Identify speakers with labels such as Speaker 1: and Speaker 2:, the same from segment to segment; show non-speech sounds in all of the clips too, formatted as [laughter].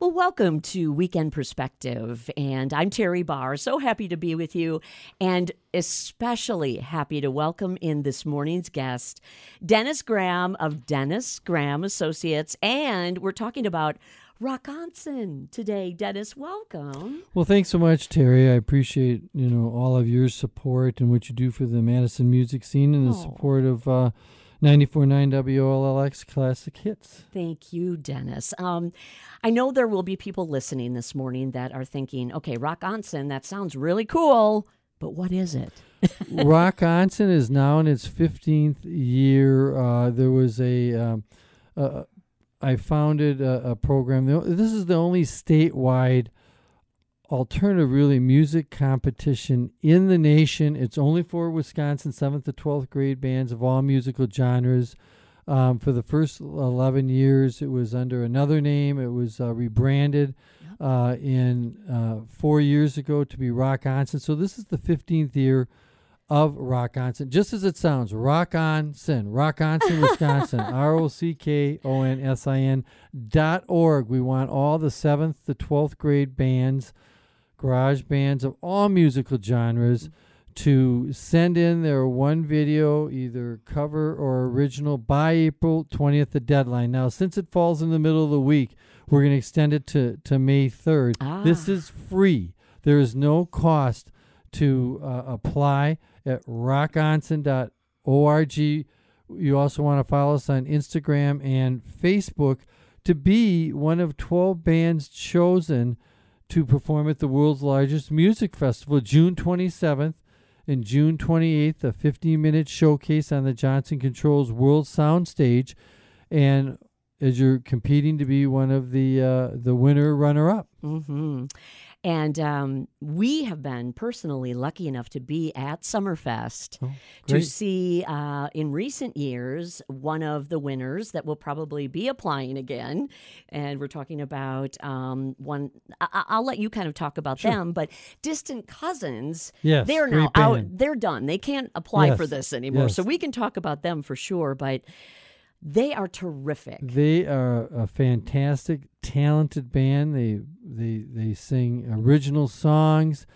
Speaker 1: Well, welcome to Weekend Perspective. And I'm Teri Barr. So happy to be with you, and especially happy to welcome in this morning's guest, Dennis Graham of Dennis Graham Associates. And we're talking about Rockonsin today. Dennis, welcome.
Speaker 2: Well, thanks so much, Teri. I appreciate you know all of your support and what you do for the Madison music scene and the
Speaker 1: Oh.
Speaker 2: support of uh, 94.9 WOLX Classic Hits.
Speaker 1: Thank you, Dennis. Um, I know there will be people listening this morning that are thinking, okay, Rockonsin, that sounds really cool, but what is it? [laughs]
Speaker 2: Rock Onsen is now in its 15th year. Uh, there was a, um, uh, I founded a, a program. This is the only statewide alternative, really, music competition in the nation. It's only for Wisconsin 7th to 12th grade bands of all musical genres. Um, for the first 11 years, it was under another name. It was uh, rebranded uh, in uh, four years ago to be Rockonsin. So this is the 15th year of Rockonsin, just as it sounds. Rockonsin, Rock Onsen, [laughs] Wisconsin, R O C K O N S I N dot org. We want all the seventh to twelfth grade bands, garage bands of all musical genres, to send in their one video, either cover or original, by April twentieth, the deadline. Now, since it falls in the middle of the week, we're going to extend it to to May third. This
Speaker 1: Ah.
Speaker 2: is free. There is no cost to uh, apply at rockonsin.org. You also want to follow us on Instagram and Facebook to be one of 12 bands chosen to perform at the world's largest music festival, June 27th and June 28th, a 15 minute showcase on the Johnson Controls World Soundstage. And as you're competing to be one of the uh, the winner runner up.
Speaker 1: hmm And um, we have been personally lucky enough to be at Summerfest to
Speaker 2: Oh, great.
Speaker 1: see uh, in recent years one of the winners that will probably be applying again. And we're talking about um, one, I- I- I'll let you kind of talk about
Speaker 2: Sure.
Speaker 1: them, but Distant Cousins,
Speaker 2: Yes,
Speaker 1: they're now out. They're done. They can't apply for this anymore.
Speaker 2: yes.
Speaker 1: So we can talk about them for sure, but they are terrific.
Speaker 2: They are a fantastic, talented band. They they they sing original songs.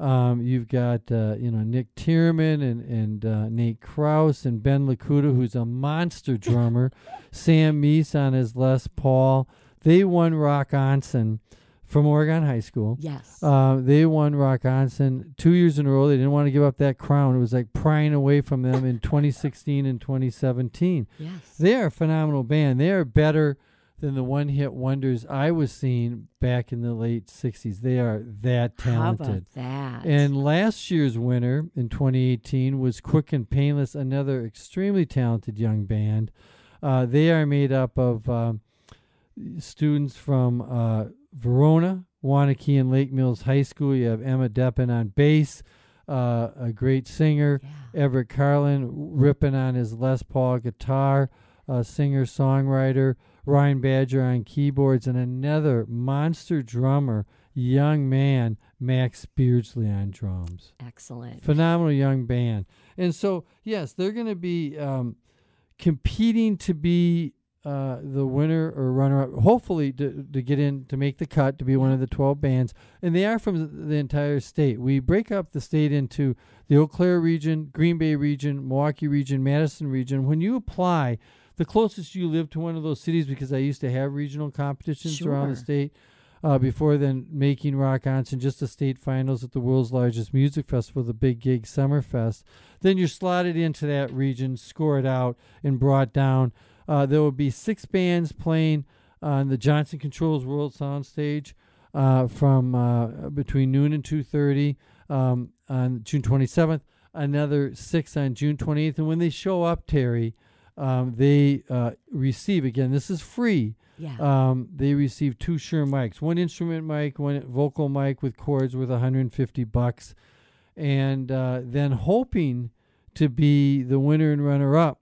Speaker 2: Um, you've got uh, you know Nick Tierman and and uh, Nate Kraus and Ben Lakuta, who's a monster drummer. [laughs] Sam Meese on his Les Paul. They won Rockonsin from Oregon High School.
Speaker 1: Yes.
Speaker 2: Uh, they won Rockonsin two years in a row. They didn't want to give up that crown. It was like prying away from them in 2016 and 2017.
Speaker 1: yes.
Speaker 2: They are a phenomenal band. They are better than the one hit wonders I was seeing back in the late 60s. They are that talented.
Speaker 1: How about that?
Speaker 2: And last year's winner in 2018 was Quick and Painless, another extremely talented young band. Uh, they are made up of um, students from uh, Verona, Waunakee, and Lake Mills High School. You have Emma Deppen on bass, uh, a great singer.
Speaker 1: yeah.
Speaker 2: Everett Carlin ripping on his Les Paul guitar, a singer songwriter, Ryan Badger on keyboards, and another monster drummer, young man, Max Beardsley on drums.
Speaker 1: Excellent.
Speaker 2: Phenomenal young band. And so, yes, they're going to be um, competing to be uh, the winner or runner up, hopefully to, to get in to make the cut to be one of the 12 bands. And they are from the entire state. We break up the state into the Eau Claire region, Green Bay region, Milwaukee region, Madison region. When you apply, the closest you live to one of those cities, because I used to have regional competitions around the state uh, before then making Rockonsin just the state finals at the world's largest music festival, the Big Gig Summerfest. Then you're slotted into that region, scored out, and brought down. Uh, there will be six bands playing on the Johnson Controls World Soundstage uh, from uh, between noon and 2.30 um, on June 27th. Another six on June 28th. And when they show up, Teri, um, they uh, receive, again, this is free,
Speaker 1: Yeah.
Speaker 2: um, they receive two Shure mics, one instrument mic, one vocal mic with cords worth 150 bucks, and uh, then hoping to be the winner and runner up.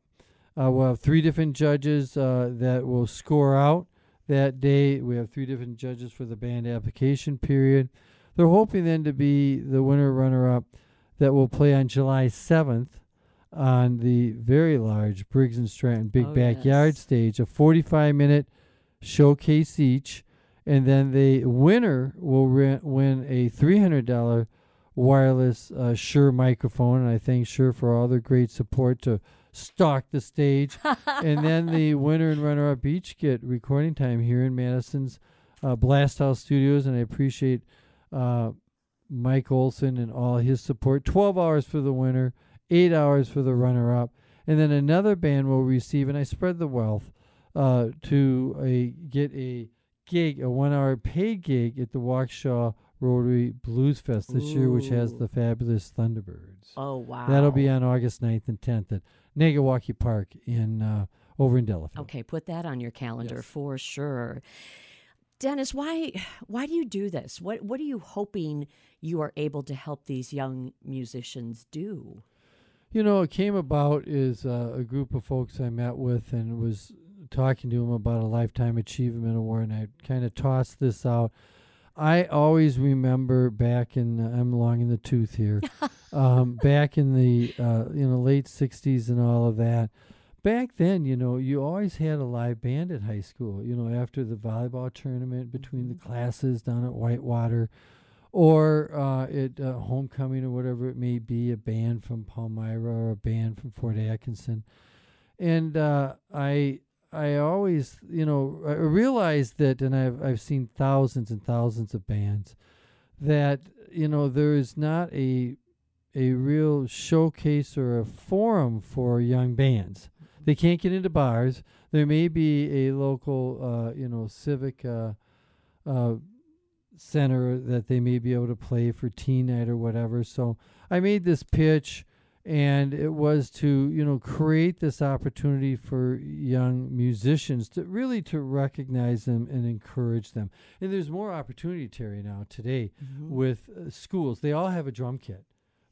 Speaker 2: Uh, we'll have three different judges uh, that will score out that day. We have three different judges for the band application period. They're hoping then to be the winner runner up that will play on July 7th on the very large Briggs and Stratton Big
Speaker 1: Oh,
Speaker 2: Backyard
Speaker 1: yes.
Speaker 2: stage, a 45 minute showcase each. and then the winner will re- win a three hundred dollar wireless uh, Shure microphone, and I thank Shure for all their great support to stalk the stage. [laughs] and then the winner and runner up each get recording time here in Madison's uh, Blast House Studios, and I appreciate uh, Mike Olson and all his support. 12 hours for the winner, 8 hours for the runner up. And then another band will receive, and I spread the wealth uh, to a, get a gig, a one hour paid gig at the Waukesha Rotary Blues Fest this year, which has the fabulous Thunderbirds.
Speaker 1: Oh wow.
Speaker 2: That'll be on August 9th and 10th at Naga-Waukee Park in uh, over in Delafield.
Speaker 1: Okay, put that on your calendar
Speaker 2: Yes.
Speaker 1: for sure. Dennis, why why do you do this? What what are you hoping you are able to help these young musicians do?
Speaker 2: You know, it came about is uh, a group of folks I met with and was talking to them about a lifetime achievement award, and I kind of tossed this out. I always remember back in I'm long in the tooth here, [laughs] um, back in the uh, you know late '60s and all of that. Back then, you know, you always had a live band at high school. You know, after the volleyball tournament between the classes down at Whitewater, or uh, at uh, homecoming or whatever it may be, a band from Palmyra or a band from Fort Atkinson, and uh, I I always you know I realized that, and I've I've seen thousands and thousands of bands that you know there is not a a real showcase or a forum for young bands. They can't get into bars. There may be a local, uh, you know, civic uh, uh, center that they may be able to play for teen night or whatever. So I made this pitch, and it was to you know create this opportunity for young musicians to really to recognize them and encourage them. And there's more opportunity, Teri, now today with uh, schools. They all have a drum kit.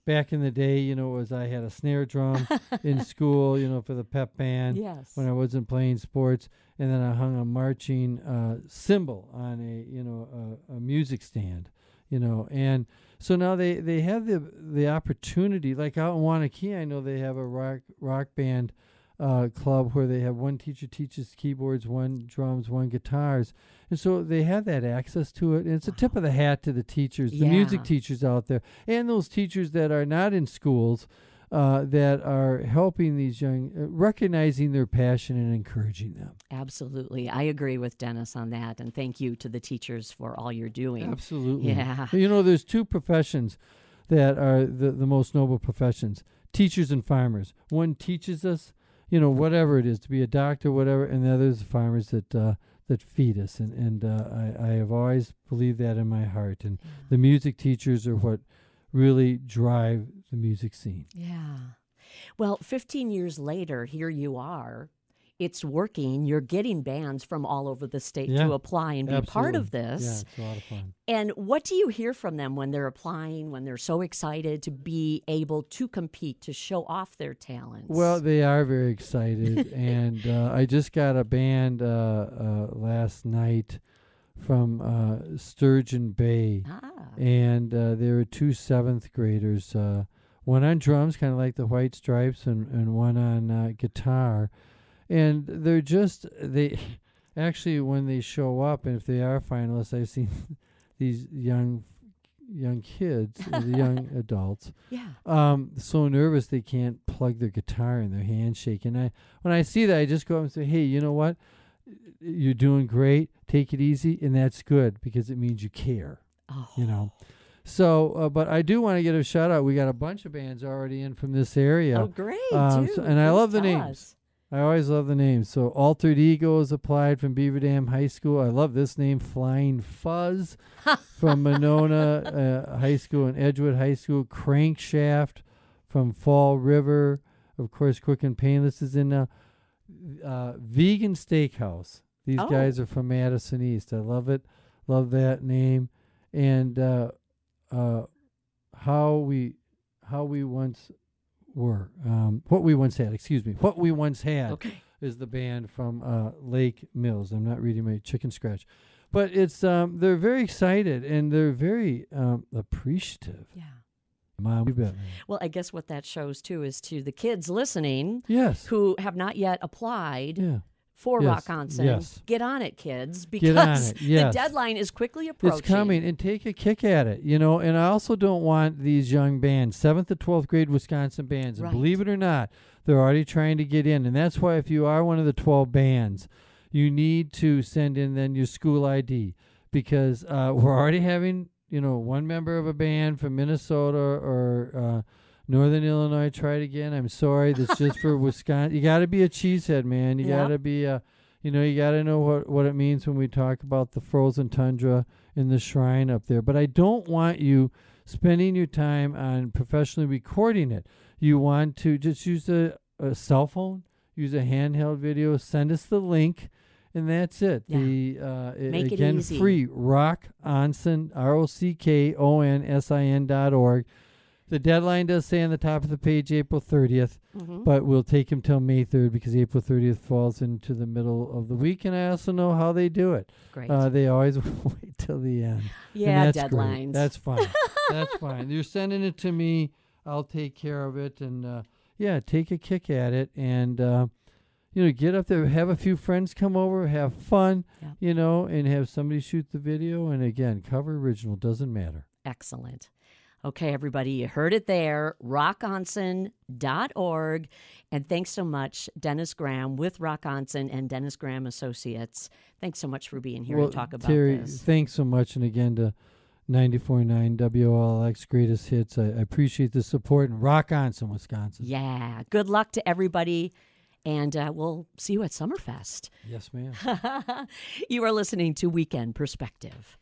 Speaker 2: Back in the day, you know, was I had a snare drum in [laughs] school, you know, for the pep band
Speaker 1: yes.
Speaker 2: when I wasn't playing sports, and then I hung a marching uh, cymbal on a you know a, a music stand, you know, and so now they they have the the opportunity. Like out in Waunakee, I know they have a rock rock band uh, club where they have one teacher teaches keyboards, one drums, one guitars, and so they have that access to it. And it's a tip of the hat to the teachers, the music teachers out there, and those teachers that are not in schools uh, that are helping these young, uh, recognizing their passion and encouraging them.
Speaker 1: Absolutely. I agree with Dennis on that and thank you to the teachers for all you're doing.
Speaker 2: Absolutely.
Speaker 1: Yeah.
Speaker 2: You know, there's two professions that are the, the most noble professions teachers and farmers. One teaches us, you know, whatever it is, to be a doctor, whatever, and the other is the farmers that, uh, that feed us. And, and uh, I, I have always believed that in my heart. And the music teachers are what really drive the music scene.
Speaker 1: Yeah. Well, 15 years later, here you are. It's working. You're getting bands from all over the state
Speaker 2: Yeah,
Speaker 1: to apply and be part of this.
Speaker 2: Yeah, it's a lot of fun.
Speaker 1: And what do you hear from them when they're applying, when they're so excited to be able to compete, to show off their talents?
Speaker 2: Well, they are very excited, [laughs] and uh, I just got a band uh, uh, last night from uh, Sturgeon Bay,
Speaker 1: ah,
Speaker 2: and uh, there were two seventh graders, uh, one on drums, kind of like the White Stripes, and, and one on uh, guitar, and they're just they [laughs] actually when they show up, and if they are finalists, I've seen [laughs] these young young kids, uh, the young [laughs] adults
Speaker 1: yeah.
Speaker 2: um so nervous they can't plug their guitar in their handshake. And i when i see that i just go up and say hey you know what you're doing great take it easy and that's good because it means you care
Speaker 1: Oh,
Speaker 2: you know so uh, but i do want to get a shout out we got a bunch of bands already in from this area
Speaker 1: oh great.
Speaker 2: Um, so- and I love the names.
Speaker 1: us.
Speaker 2: I always love the names. So Altered Ego is applied from Beaver Dam High School. I love this name, Flying Fuzz [laughs] from Monona uh, High School and Edgewood High School. Crankshaft from Fall River. Of course, Quick and Painless is in now. Uh, Vegan Steakhouse. These
Speaker 1: Oh.
Speaker 2: guys are from Madison East. I love it. Love that name. And uh, uh, how we how we once were. Um, what we once had, excuse me. What we once had
Speaker 1: Okay.
Speaker 2: is the band from uh, Lake Mills. I'm not reading my chicken scratch. But it's um, they're very excited and they're very um, appreciative.
Speaker 1: Yeah.
Speaker 2: Bet.
Speaker 1: Well, I guess what that shows too is to the kids listening
Speaker 2: Yes.
Speaker 1: who have not yet applied
Speaker 2: Yeah.
Speaker 1: for
Speaker 2: Yes,
Speaker 1: Rockonsin.
Speaker 2: yes.
Speaker 1: Get on it, kids, because
Speaker 2: it, yes.
Speaker 1: the deadline is quickly approaching.
Speaker 2: It's coming, and take a kick at it, you know. And I also don't want these young bands, seventh to twelfth grade Wisconsin bands, and
Speaker 1: Right.
Speaker 2: believe it or not, they're already trying to get in. And that's why, if you are one of the twelve bands, you need to send in then your school ID because uh, we're already having, you know, one member of a band from Minnesota or uh, Northern Illinois try it again. I'm sorry, that's just for [laughs] Wisconsin. You got to be a cheesehead, man. You got to be a you know, you got to know what, what it means when we talk about the frozen tundra in the shrine up there. But I don't want you spending your time on professionally recording it. You want to just use a, a cell phone, use a handheld video, send us the link, and that's it.
Speaker 1: Yeah.
Speaker 2: The uh,
Speaker 1: it
Speaker 2: again
Speaker 1: easy.
Speaker 2: free rock onson r o c k o n s i n dot org. The deadline does say on the top of the page April 30th
Speaker 1: Mhm.
Speaker 2: but we'll take him till May 3rd because April 30th falls into the middle of the week, and I also know how they do it.
Speaker 1: Great.
Speaker 2: Uh, they always [laughs] wait till the end. And
Speaker 1: yeah,
Speaker 2: that's great.
Speaker 1: deadlines.
Speaker 2: That's fine. [laughs] that's fine. You're sending it to me. I'll take care of it, and uh, yeah, take a kick at it, and uh, you know, get up there, have a few friends come over, have fun,
Speaker 1: Yeah.
Speaker 2: you know, and have somebody shoot the video. And again, cover original doesn't matter.
Speaker 1: Excellent. Okay, everybody, you heard it there, rockonsin.org. And thanks so much, Dennis Graham with Rock Rockonsin and Dennis Graham Associates. Thanks so much for being here
Speaker 2: well,
Speaker 1: to talk about
Speaker 2: Teri,
Speaker 1: this.
Speaker 2: thanks so much, and again to 94.9 WLX Greatest Hits. I, I appreciate the support and rock on some Wisconsin.
Speaker 1: Yeah, good luck to everybody. And uh, we'll see you at Summerfest.
Speaker 2: Yes, ma'am. [laughs]
Speaker 1: you are listening to Weekend Perspective.